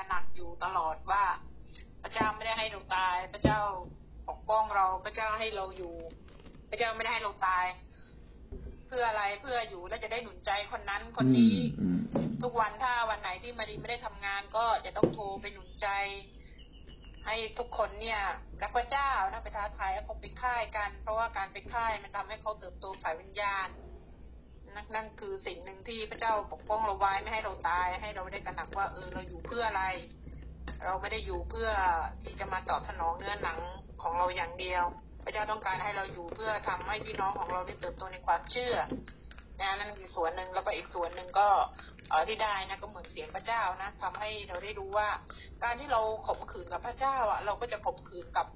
การหนักอยู่ตลอดว่า พระเจ้าไม่ได้ให้เราตาย พระเจ้าปกป้องเรา พระเจ้าให้เราอยู่ พระเจ้าไม่ได้ให้เราตาย เพื่ออะไรเพื่ออยู่แล้วจะได้หนุนใจคนนั้นคนนี้ทุกวันถ้าวันไหนที่มารีไม่ได้ทำงาน ก็จะต้องโทรไปหนุนใจ ให้ทุกคนเนี่ยรักพระเจ้านะไปท้าทายให้เขาไปค่ายกัน เพราะว่าการไปค่ายมันทำให้เขาเติบโตฝ่ายวิญญาณ นั่นคือสิ่งหนึ่งที่พระเจ้าปกป้องเราไว้ไม่ให้เราตาย ให้เราได้กระหนักว่าเออเราอยู่เพื่ออะไร เราไม่ได้อยู่เพื่อที่จะมาตอบสนองเนื้อหนังของเราอย่างเดียว พระเจ้าต้องการให้เราอยู่เพื่อทำให้พี่น้องของเราได้เติบโตในความเชื่อนะนั่นคือส่วนหนึ่งแล้วก็อีกส่วนหนึ่งก็เออที่ได้นะก็เหมือนเสียงพระเจ้านะทำให้เราได้รู้ว่า การที่เราข่มขืนกับพระเจ้าอะ เราก็จะข่มขืนกับ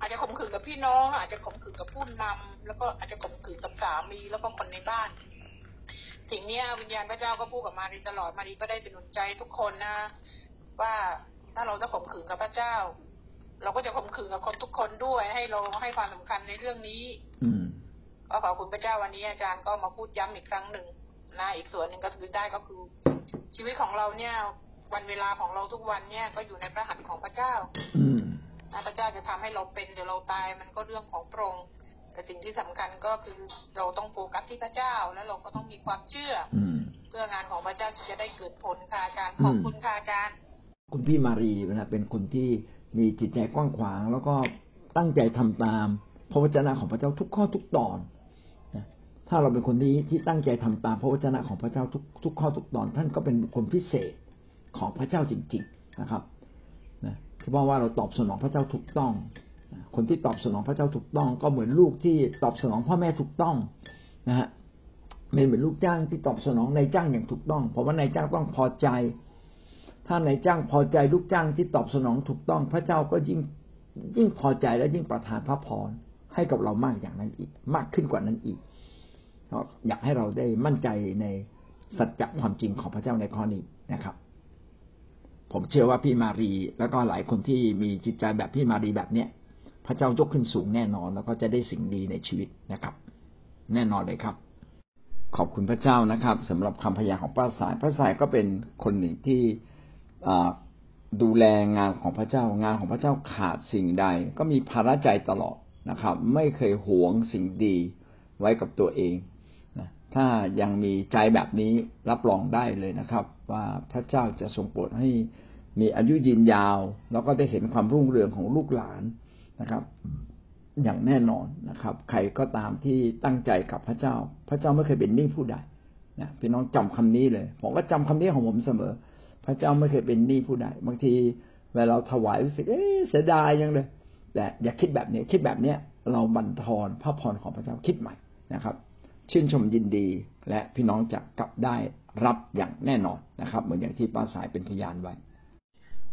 อาจจะข่มขืนกับพี่น้อง อาจจะข่มขืนกับผู้นำแล้วก็อาจจะข่มขืนกับสามีแล้วก็คนในบ้าน สิ่งนี้วิญญาณพระเจ้าก็พูดกับมารีตลอดมารีก็ได้เป็นหนุนใจทุกคนนะ ว่าถ้าเราจะข่มขืนกับพระเจ้า เราก็จะข่มขืนกับคนทุกคนด้วยให้เราให้ความสำคัญในเรื่องนี้ อืมก็ขอบคุณพระเจ้าวันนี้อาจารย์ก็มาพูดย้ำอีกครั้งหนึ่งนะอีกส่วนหนึ่งก็คือได้ก็คือ ชีวิตของเราเนี่ย วันเวลาของเราทุกวันเนี่ยก็อยู่ในพระหัตถ์ของพระเจ้า อืมพระเจ้าจะทำให้เราเป็นหรือเราตายมันก็เรื่องของพระองค์ แต่สิ่งที่สำคัญก็คือเราต้องโฟกัสที่พระเจ้าแล้วเราก็ต้องมีความเชื่อเพื่องานของพระเจ้าจะได้เกิดผลค่ะอาจารย์ขอบคุณค่ะอาจารย์คุณพี่มารีนะเป็นคนที่มีจิตใจกว้างขวาง แล้วก็ตั้งใจทำตามพระวจนะของพระเจ้าทุกข้อทุกตอนถ้าเราเป็นคนนี้ที่ตั้งใจทำตามพระวจนะของพระเจ้าทุกทุกข้อทุกตอน ท่านก็เป็นคนพิเศษของพระเจ้าจริง ๆนะครับนะเพราะว่าเราตอบสนองพระเจ้าถูกต้อง คนที่ตอบสนองพระเจ้าถูกต้อง ก็เหมือนลูกที่ตอบสนองพ่อแม่ถูกต้องนะฮะไม่เหมือนลูกจ้างที่ตอบสนองนายจ้างอย่างถูกต้อง เพราะว่านายจ้างต้องพอใจ ถ้านายจ้างพอใจลูกจ้างที่ตอบสนองถูกต้อง พระเจ้าก็ยิ่งยิ่งพอใจและยิ่งประทานพระพรให้กับเรามากอย่างนั้นอีก มากขึ้นกว่านั้นอีกอยากให้เราได้มั่นใจในสัจจะความจริงของพระเจ้าในข้อนี้นะครับ ผมเชื่อว่าพี่มารี แล้วก็หลายคนที่มีจิตใจแบบพี่มารีแบบเนี้ย พระเจ้ายกขึ้นสูงแน่นอน แล้วก็จะได้สิ่งดีในชีวิตนะครับ แน่นอนเลยครับ ขอบคุณพระเจ้านะครับสำหรับคำพยาของพระสาย พระสายก็เป็นคนหนึ่งที่ดูแลงานของพระเจ้างานของพระเจ้าขาดสิ่งใด ก็มีภาระใจตลอดนะครับ ไม่เคยหวงสิ่งดีไว้กับตัวเองนะถ้ายังมีใจแบบนี้รับรองได้เลยนะครับ ว่าพระเจ้าจะทรงโปรดให้มีอายุยืนยาว แล้วก็ได้เห็นความรุ่งเรืองของลูกหลาน นะครับ อย่างแน่นอนนะครับ ใครก็ตามที่ตั้งใจกับพระเจ้า พระเจ้าไม่เคยเป็นหนี้ผู้ใดนะพี่น้องจำคำนี้เลย ผมก็จำคำนี้ของผมเสมอ พระเจ้าไม่เคยเป็นหนี้ผู้ใดบางทีเวลาเราถวายรู้สึกเอ๊เสียดายยังเลยแต่อย่าคิดแบบนี้คิดแบบเนี้ยเราบันทอนพระพรของพระเจ้าคิดใหม่นะครับ ชื่นชมยินดีและพี่น้องจะกลับได้รับอย่างแน่นอนนะครับ เหมือนอย่างที่ป้าสายเป็นพยานไว้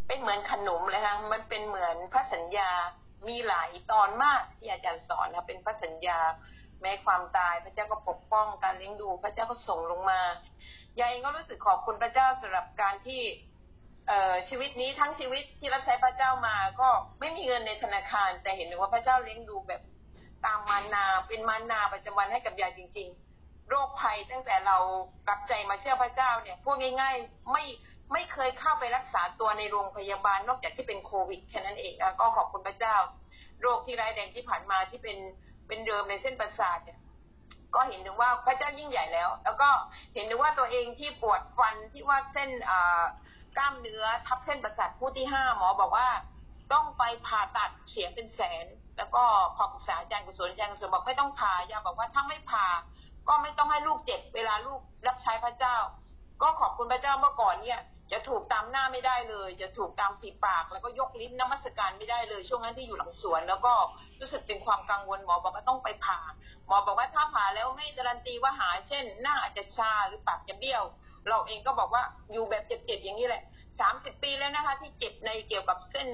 เป็นเหมือนขนมเลยนะมันเป็นเหมือนพระสัญญา มีหลายตอนมากที่อาจารย์สอนนะเป็นพระสัญญา แม้ความตาย พระเจ้าก็ปกป้องการเลี้ยงดู พระเจ้าก็ส่งลงมายายเองก็รู้สึกขอบคุณพระเจ้าสำหรับการที่เอ่อชีวิตนี้ทั้งชีวิตที่รับใช้พระเจ้ามา ก็ไม่มีเงินในธนาคาร แต่เห็นว่าพระเจ้าเลี้ยงดูแบบตามมานาเป็นมานาประจำวันให้กับยายจริง ๆ โรคภัยตั้งแต่เรากลับใจมาเชื่อพระเจ้าเนี่ยพูดง่าย ๆ ไม่ ไม่เคยเข้าไปรักษาตัวในโรงพยาบาลนอกจากที่เป็นโควิดแค่นั้นเองแล้วก็ขอบคุณพระเจ้า โรคที่ร้ายแรงที่ผ่านมาที่เป็นเป็นเดิมในเส้นประสาทเนี่ยก็เห็นถึงว่าพระเจ้ายิ่งใหญ่แล้ว แล้วก็เห็นถึงว่าตัวเองที่ปวดฟันที่ว่าเส้นอ่ากล้ามเนื้อทับเส้นประสาทผู้ที่ห้าหมอบอกว่าต้องไปผ่าตัดเสียเป็นแสน แล้วก็พอปรึกษาอาจารย์กุศลอาจารย์กุศลบอกไม่ต้องผ่ายาบอกว่าถ้าไม่ผ่าก็ไม่ต้องให้ลูกเจ็บเวลาลูกรับใช้พระเจ้า ก็ขอบคุณพระเจ้าเมื่อก่อนเนี่ย จะถูกตามหน้าไม่ได้เลย จะถูกตามฝีปาก แล้วก็ยกลิ้นนมัสการไม่ได้เลย ช่วงนั้นที่อยู่หลังสวน แล้วก็รู้สึกเป็นความกังวลหมอบอกว่าต้องไปผ่า หมอบอกว่าถ้าผ่าแล้วไม่การันตีว่าหายเช่น หน้าอาจจะชาหรือปากจะเบี้ยว เราเองก็บอกว่าอยู่แบบเจ็บๆอย่างนี้แหละสามสิบปีแล้วนะคะ ที่เจ็บในเกี่ยวกับเส้น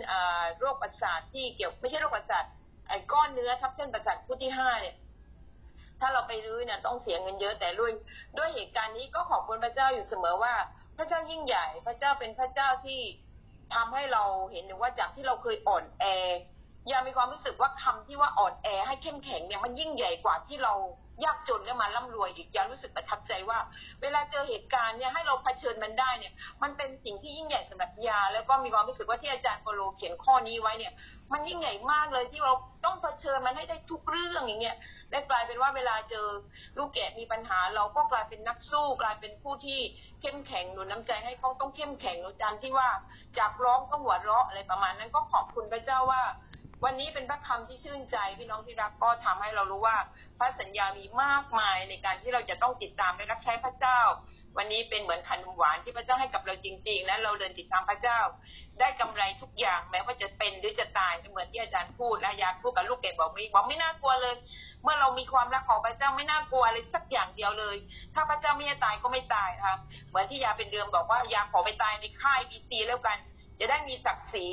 โรคประสาทที่เกี่ยวไม่ใช่โรคประสาทไอ้ก้อนเนื้อทับเส้นประสาทผู้ที่ห้าเนี่ยถ้าเราไปรื้อเนี่ยต้องเสียเงินเยอะแต่ด้วยด้วยเหตุการณ์นี้ก็ขอบคุณพระเจ้าอยู่เสมอว่า พระเจ้ายิ่งใหญ่ พระเจ้าเป็นพระเจ้าที่ทำให้เราเห็นว่าจากที่เราเคยอ่อนแอยังมีความรู้สึกว่าคำที่ว่าอ่อนแอให้เข้มแข็งเนี่ยมันยิ่งใหญ่กว่าที่เรา ยากจนเนี่ยมาร่ำรวยอีกย่ารู้สึกประทับใจว่า เวลาเจอเหตุการณ์เนี่ยให้เราเผชิญมันได้เนี่ย มันเป็นสิ่งที่ยิ่งใหญ่สำหรับยา แล้วก็มีความรู้สึกว่าที่อาจารย์โปโลเขียนข้อนี้ไว้เนี่ย มันยิ่งใหญ่มากเลยที่เราต้องเผชิญมันให้ได้ทุกเรื่องอย่างเงี้ยได้กลายเป็นว่าเวลาเจอลูกแกะมีปัญหา เราก็กลายเป็นนักสู้กลายเป็นผู้ที่เข้มแข็งหนุนน้าใจให้เขาต้องเข้มแข็งหนุนจันที่ว่าจากร้องก็หัวเราะอะไรประมาณนั้นก็ขอบคุณพระเจ้าว่า วันนี้เป็นพระคำที่ชื่นใจพี่น้องที่รักก็ทำให้เรารู้ว่า พระสัญญามีมากมายในการที่เราจะต้องติดตามและรับใช้พระเจ้า วันนี้เป็นเหมือนขนมหวานที่พระเจ้าให้กับเราจริงๆและเราเดินติดตามพระเจ้า ได้กำไรทุกอย่างแม้ว่าจะเป็นหรือจะตายเหมือนที่อาจารย์พูดและยาพูดกับลูกเกดบอกมีบอกไม่น่ากลัวเลย เมื่อเรามีความรักของพระเจ้าไม่น่ากลัวเลยสักอย่างเดียวเลย ถ้าพระเจ้าไม่ตายก็ไม่ตายค่ะเหมือนที่ยาเป็นเดือมบอกว่ายาขอไปตายในค่ายบีซีแล้วกัน จะได้มีศักดิ์ศรี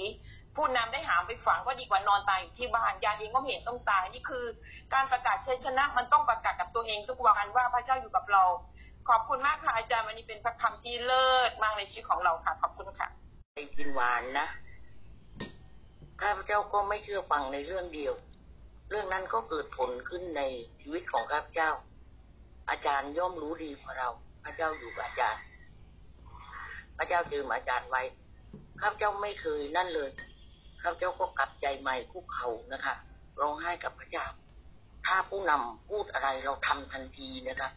ผู้นำได้หามไปฝังก็ดีกว่านอนตายอยู่ที่บ้านยาเองก็เห็นต้องตายนี่คือ การประกาศชัยชนะมันต้องประกาศกับตัวเองทุกวันว่าพระเจ้าอยู่กับเรา ขอบคุณมากค่ะอาจารย์วันนี้เป็นพระคำที่เลิศมากในชีวิตของเราค่ะ ขอบคุณค่ะไปกินหวานนะข้าพเจ้าก็ไม่เชื่อฟังในเรื่องเดียว เรื่องนั้นก็เกิดผลขึ้นในชีวิตของข้าพเจ้า อาจารย์ย่อมรู้ดีกว่าเรา พระเจ้าอยู่กับอาจารย์ พระเจ้าจืมอาจารย์ไว้ข้าพเจ้าไม่เคยนั่นเลย ข้าพเจ้าก็กลับใจใหม่คุกเขานะคะร้องไห้กับพระเจ้าถ้าผู้นำพูดอะไรเราทำทันทีนะคะ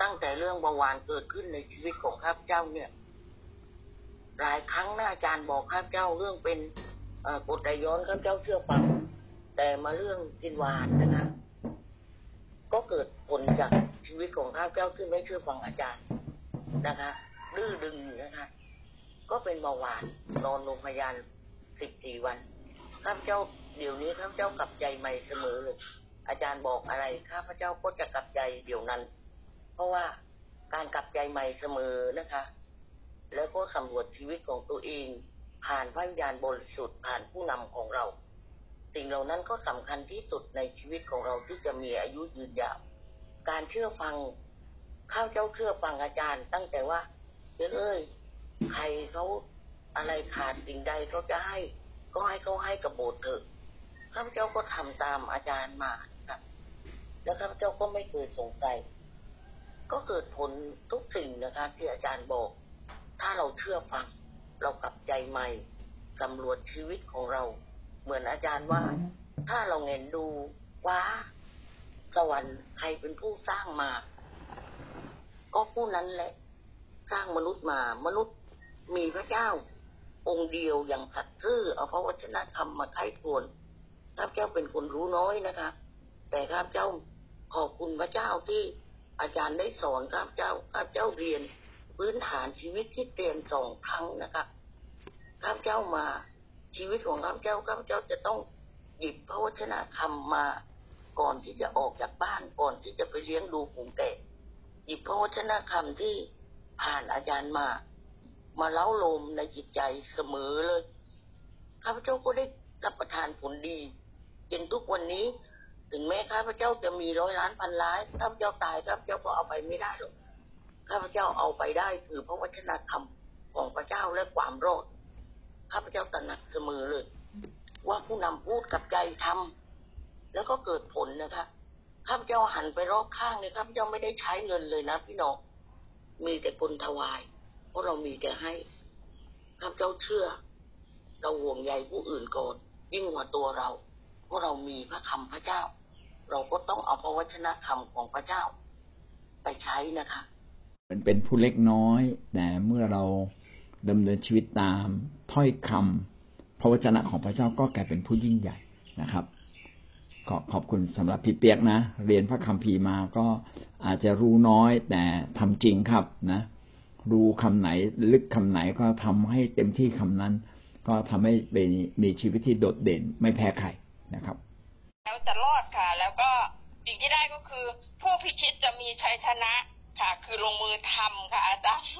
ตั้งแต่เรื่องเบาหวานเกิดขึ้นในชีวิตของข้าพเจ้าเนี่ย หลายครั้งหนะอาจารย์บอกข้าพเจ้าเรื่องเป็นกดไดย้อนข้าพเจ้าเชื่อฟังแต่มาเรื่องกินหวานนะคะ ก็เกิดผลจากชีวิตของข้าพเจ้าที่ไม่เชื่อฟังอาจารย์นะคะดื้อดึงนะคะ ก็เป็นเบาหวานนอนโรงพยาบาล สิบสี่วันข้าพเจ้าเดี๋ยวนี้ข้าพเจ้ากลับใจใหม่เสมอเลยอาจารย์บอกอะไรข้าพเจ้าก็จะกลับใจเดี๋ยวนั้น เพราะว่าการกลับใจใหม่เสมอนะคะ แล้วก็สำรวจชีวิตของตัวเอง ผ่านพระวิญญาณบริสุทธิ์ผ่านผู้นำของเรา สิ่งเหล่านั้นก็สำคัญที่สุดในชีวิตของเราที่จะมีอายุยืนยาวการเชื่อฟังข้าเจ้าเชื่อฟังอาจารย์ ตั้งแต่ว่าเอ้ยใครเขา อะไรขาดสิ่งใดเขาจะให้ ก็ให้เขาให้กับโบสถ์เถอะข้าพเจ้าก็ทำตามอาจารย์มาครับแล้วข้าพเจ้าก็ไม่เคยสงสัยก็เกิดผลทุกสิ่งนะครับที่อาจารย์บอก ถ้าเราเชื่อฟัง เรากลับใจใหม่สำรวจชีวิตของเรา เหมือนอาจารย์ว่า ถ้าเราเห็นดูว่าสวรรค์ใครเป็นผู้สร้างมา ก็ผู้นั้นแหละ สร้างมนุษย์มา มนุษย์มีพระเจ้า องค์เดียวอย่างสัตย์ซื่อเอาพระวจนะธรรมมาไถ่ทวนข้าพเจ้าเป็นคนรู้น้อยนะคะ แต่ข้าพเจ้าขอบคุณพระเจ้าที่อาจารย์ได้สอนข้าพเจ้าข้าพเจ้าเรียนพื้นฐานชีวิตที่เตียนสองครั้งนะคะข้าพเจ้ามาชีวิตของข้าพเจ้าข้าพเจ้าจะต้องหยิบพระวจนะธรรมมา ก่อนที่จะออกจากบ้านก่อนที่จะไปเลี้ยงดูผงแก่หยิบพระวจนะธรรมที่ผ่านอาจารย์มา มาเล้าลมในจิตใจเสมอเลยข้าพเจ้าก็ได้รับประทานผลดีจนทุกวันนี้ ถึงแม้ข้าพเจ้าจะมีร้อยล้านพันล้านข้าพเจ้าตายข้าพเจ้าก็เอาไปไม่ได้หรอกข้าพเจ้าเอาไปได้คือพระวจนะธรรมของพระเจ้าและความรอดข้าพเจ้าตระหนักเสมอเลย ว่าผู้นำพูดกับใจทำแล้วก็เกิดผลนะคะข้าพเจ้าหันไปรอบข้างเลยข้าพเจ้าไม่ได้ใช้เงินเลยนะพี่น้องมีแต่คนถวาย ราะเรามีแต่ให้ข้าพเจ้าเชื่อ เราห่วงใยผู้อื่นก่อนยิ่งกว่าตัวเราเพราะเรามีพระคำพระเจ้า เราก็ต้องเอาพระวจนะคำของพระเจ้า ไปใช้นะคะ มันเป็นผู้เล็กน้อย แต่เมื่อเราดำเนินชีวิตตามถ้อยคำพระวจนะของพระเจ้าก็กลายเป็นผู้ยิ่งใหญ่นะครับขอขอบคุณสำหรับพี่เปียกนะ เรียนพระคำพีมาก็อาจจะรู้น้อยแต่ทำจริงครับนะ รู้คำไหนลึกคำไหนก็ทำให้เต็มที่คำนั้น ก็ทำให้เป็นมีชีวิตที่โดดเด่นไม่แพ้ใครนะครับแล้วจะรอดค่ะ แล้วก็สิ่งที่ได้ก็คือ ผู้พิชิตจะมีชัยชนะค่ะ คือลงมือทำค่ะอาจารย์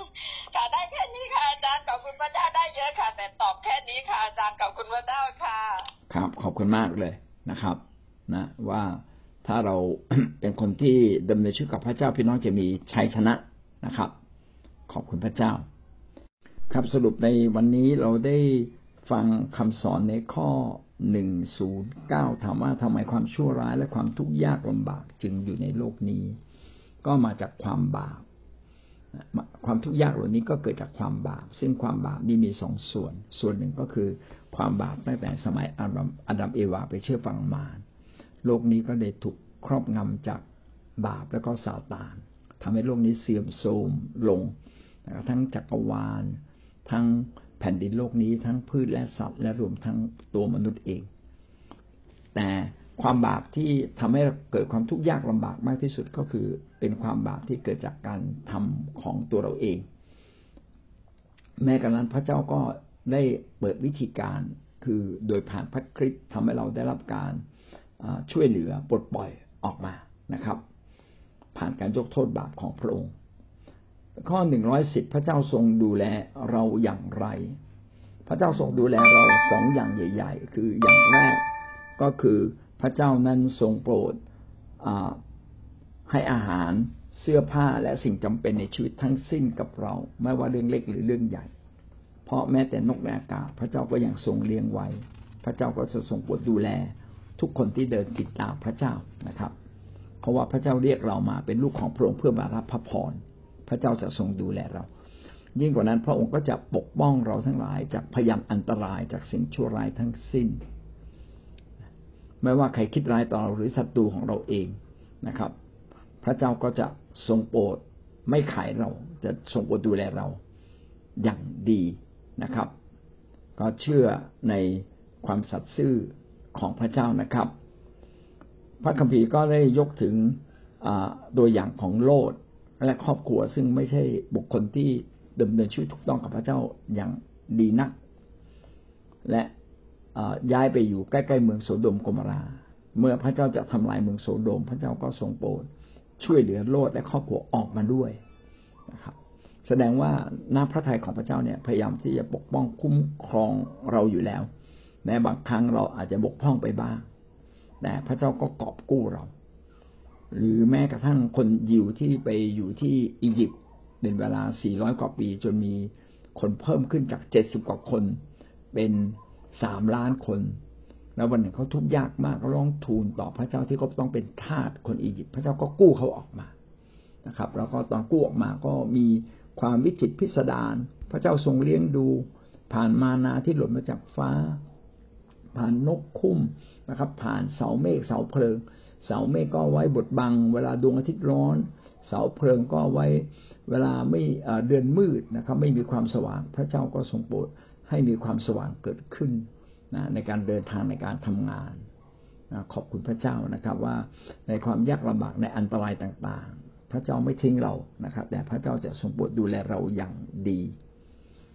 ค่ะได้แค่นี้ค่ะอาจารย์ขอบคุณพระเจ้าได้เยอะค่ะ แต่ตอบแค่นี้ค่ะอาจารย์ขอบคุณพระเจ้าค่ะ ครับ ขอบคุณมากเลยนะครับ นะ ว่าถ้าเราเป็นคนที่ดำเนินชีวิตกับพระเจ้าพี่น้องจะมีชัยชนะนะครับ ขอบคุณพระเจ้า ครับสรุปในวันนี้เราได้ฟังคำสอนในข้อหนึ่งศูนย์เก้าถามว่าทำไมความชั่วร้ายและความทุกข์ยากลำบากจึงอยู่ในโลกนี้ ก็มาจากความบาปความทุกข์ยากเหล่านี้ก็เกิดจากความบาป ซึ่งความบาปนี่มีสองส่วน ส่วนหนึ่งก็คือความบาปตั้งแต่สมัยอาดัมอาดัมเอวาไปเชื่อฟังมารโลกนี้ก็เลยถูกครอบงำจากบาปแล้วก็ซาตานทำให้โลกนี้เสื่อมโทรมลง ทั้งจักรวาล ทั้งแผ่นดินโลกนี้ ทั้งพืชและสัตว์และรวมทั้งตัวมนุษย์เอง แต่ความบาปที่ทำให้เกิดความทุกข์ยากลำบากมากที่สุดก็คือเป็นความบาปที่เกิดจากการทำของตัวเราเอง แม้กระนั้นพระเจ้าก็ได้เปิดวิธีการคือโดยผ่านพระคริสต์ทำให้เราได้รับการช่วยเหลือปลดปล่อยออกมานะครับ ผ่านการยกโทษบาปของพระองค์ ข้อหนึ่งร้อยสิบพระเจ้าทรงดูแลเราอย่างไร พระเจ้าทรงดูแลเราสองอย่างใหญ่ ๆ คืออย่างแรกก็คือพระเจ้านั้นทรงโปรดให้อาหารเสื้อผ้าและสิ่งจำเป็นในชีวิตทั้งสิ้นกับเรา ไม่ว่าเรื่องเล็กหรือเรื่องใหญ่ เพราะแม้แต่นกในอากาศ พระเจ้าก็ยังทรงเลี้ยงไว้ พระเจ้าก็จะทรงโปรดดูแล ทุกคนที่เดินติดตามพระเจ้านะครับ เพราะว่าพระเจ้าเรียกเรามาเป็นลูกของพระองค์เพื่อมารับพระพร พระเจ้าจะทรงดูแลเรา ยิ่งกว่านั้นพระองค์ก็จะปกป้องเราทั้งหลาย จากพยานอันตรายจากสิ่งชั่วร้ายทั้งสิ้น ไม่ว่าใครคิดร้ายต่อเราหรือศัตรูของเราเองนะครับ พระเจ้าก็จะทรงโปรดไม่ขายเรา จะทรงโปรดดูแลเราอย่างดีนะครับ ก็เชื่อในความสัตย์ซื่อของพระเจ้านะครับ พระคัมภีร์ก็ได้ยกถึงตัวอย่างของโลด และครอบครัวซึ่งไม่ใช่บุคคลที่ดำเนินชีวิตถูกต้องกับพระเจ้าอย่างดีนัก และย้ายไปอยู่ใกล้ๆเมืองโสโดมกมรา เมื่อพระเจ้าจะทำลายเมืองโสโดม พระเจ้าก็ทรงโปรดช่วยเหลือโลดและครอบครัวออกมาด้วยนะครับ แสดงว่าน้าพระทัยของพระเจ้าเนี่ยพยายามที่จะปกป้องคุ้มครองเราอยู่แล้วแม้บางครั้งเราอาจจะบกพร่องไปบ้าง แต่พระเจ้าก็กอบกู้เรา หรือแม้กระทั่งคนยิวที่ไปอยู่ที่อียิปต์เป็นเวลา 400 กว่าปี จนมีคนเพิ่มขึ้นจาก 70 กว่าคน เป็นสามล้านคน แล้ววันหนึ่งเขาทุกข์ยากมากเขาร้องทูลต่อพระเจ้าที่เขาต้องเป็นทาสคนอียิปต์พระเจ้าก็กู้เขาออกมานะครับ แล้วก็ตอนกู้ออกมาก็มีความวิจิตพิสดารพระเจ้าทรงเลี้ยงดู ผ่านมานาที่หล่นมาจากฟ้า ผ่านนกคุ้มนะครับ ผ่านเสาเมฆเสาเพลิง เสาเมฆก็ไว้บดบัง เวลาดวงอาทิตย์ร้อน เสาเพลิงก็ไว้เวลาไม่เดือนมืดนะครับไม่มีความสว่าง พระเจ้าก็ทรงโปรดให้มีความสว่างเกิดขึ้นนะในการเดินทางในการทำงานนะขอบคุณพระเจ้านะครับว่าในความยากลำบากในอันตรายต่างๆ พระเจ้าไม่ทิ้งเรานะครับ แต่พระเจ้าจะทรงโปรดดูแลเราอย่างดี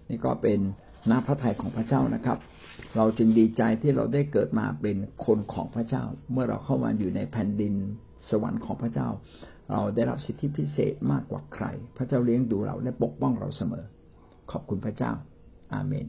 นี่ก็เป็น น้าพระทัยของพระเจ้านะครับ เราจึงดีใจที่เราได้เกิดมาเป็นคนของพระเจ้า เมื่อเราเข้ามาอยู่ในแผ่นดินสวรรค์ของพระเจ้า เราได้รับสิทธิพิเศษมากกว่าใคร พระเจ้าเลี้ยงดูเราและปกป้องเราเสมอ ขอบคุณพระเจ้า อาเมน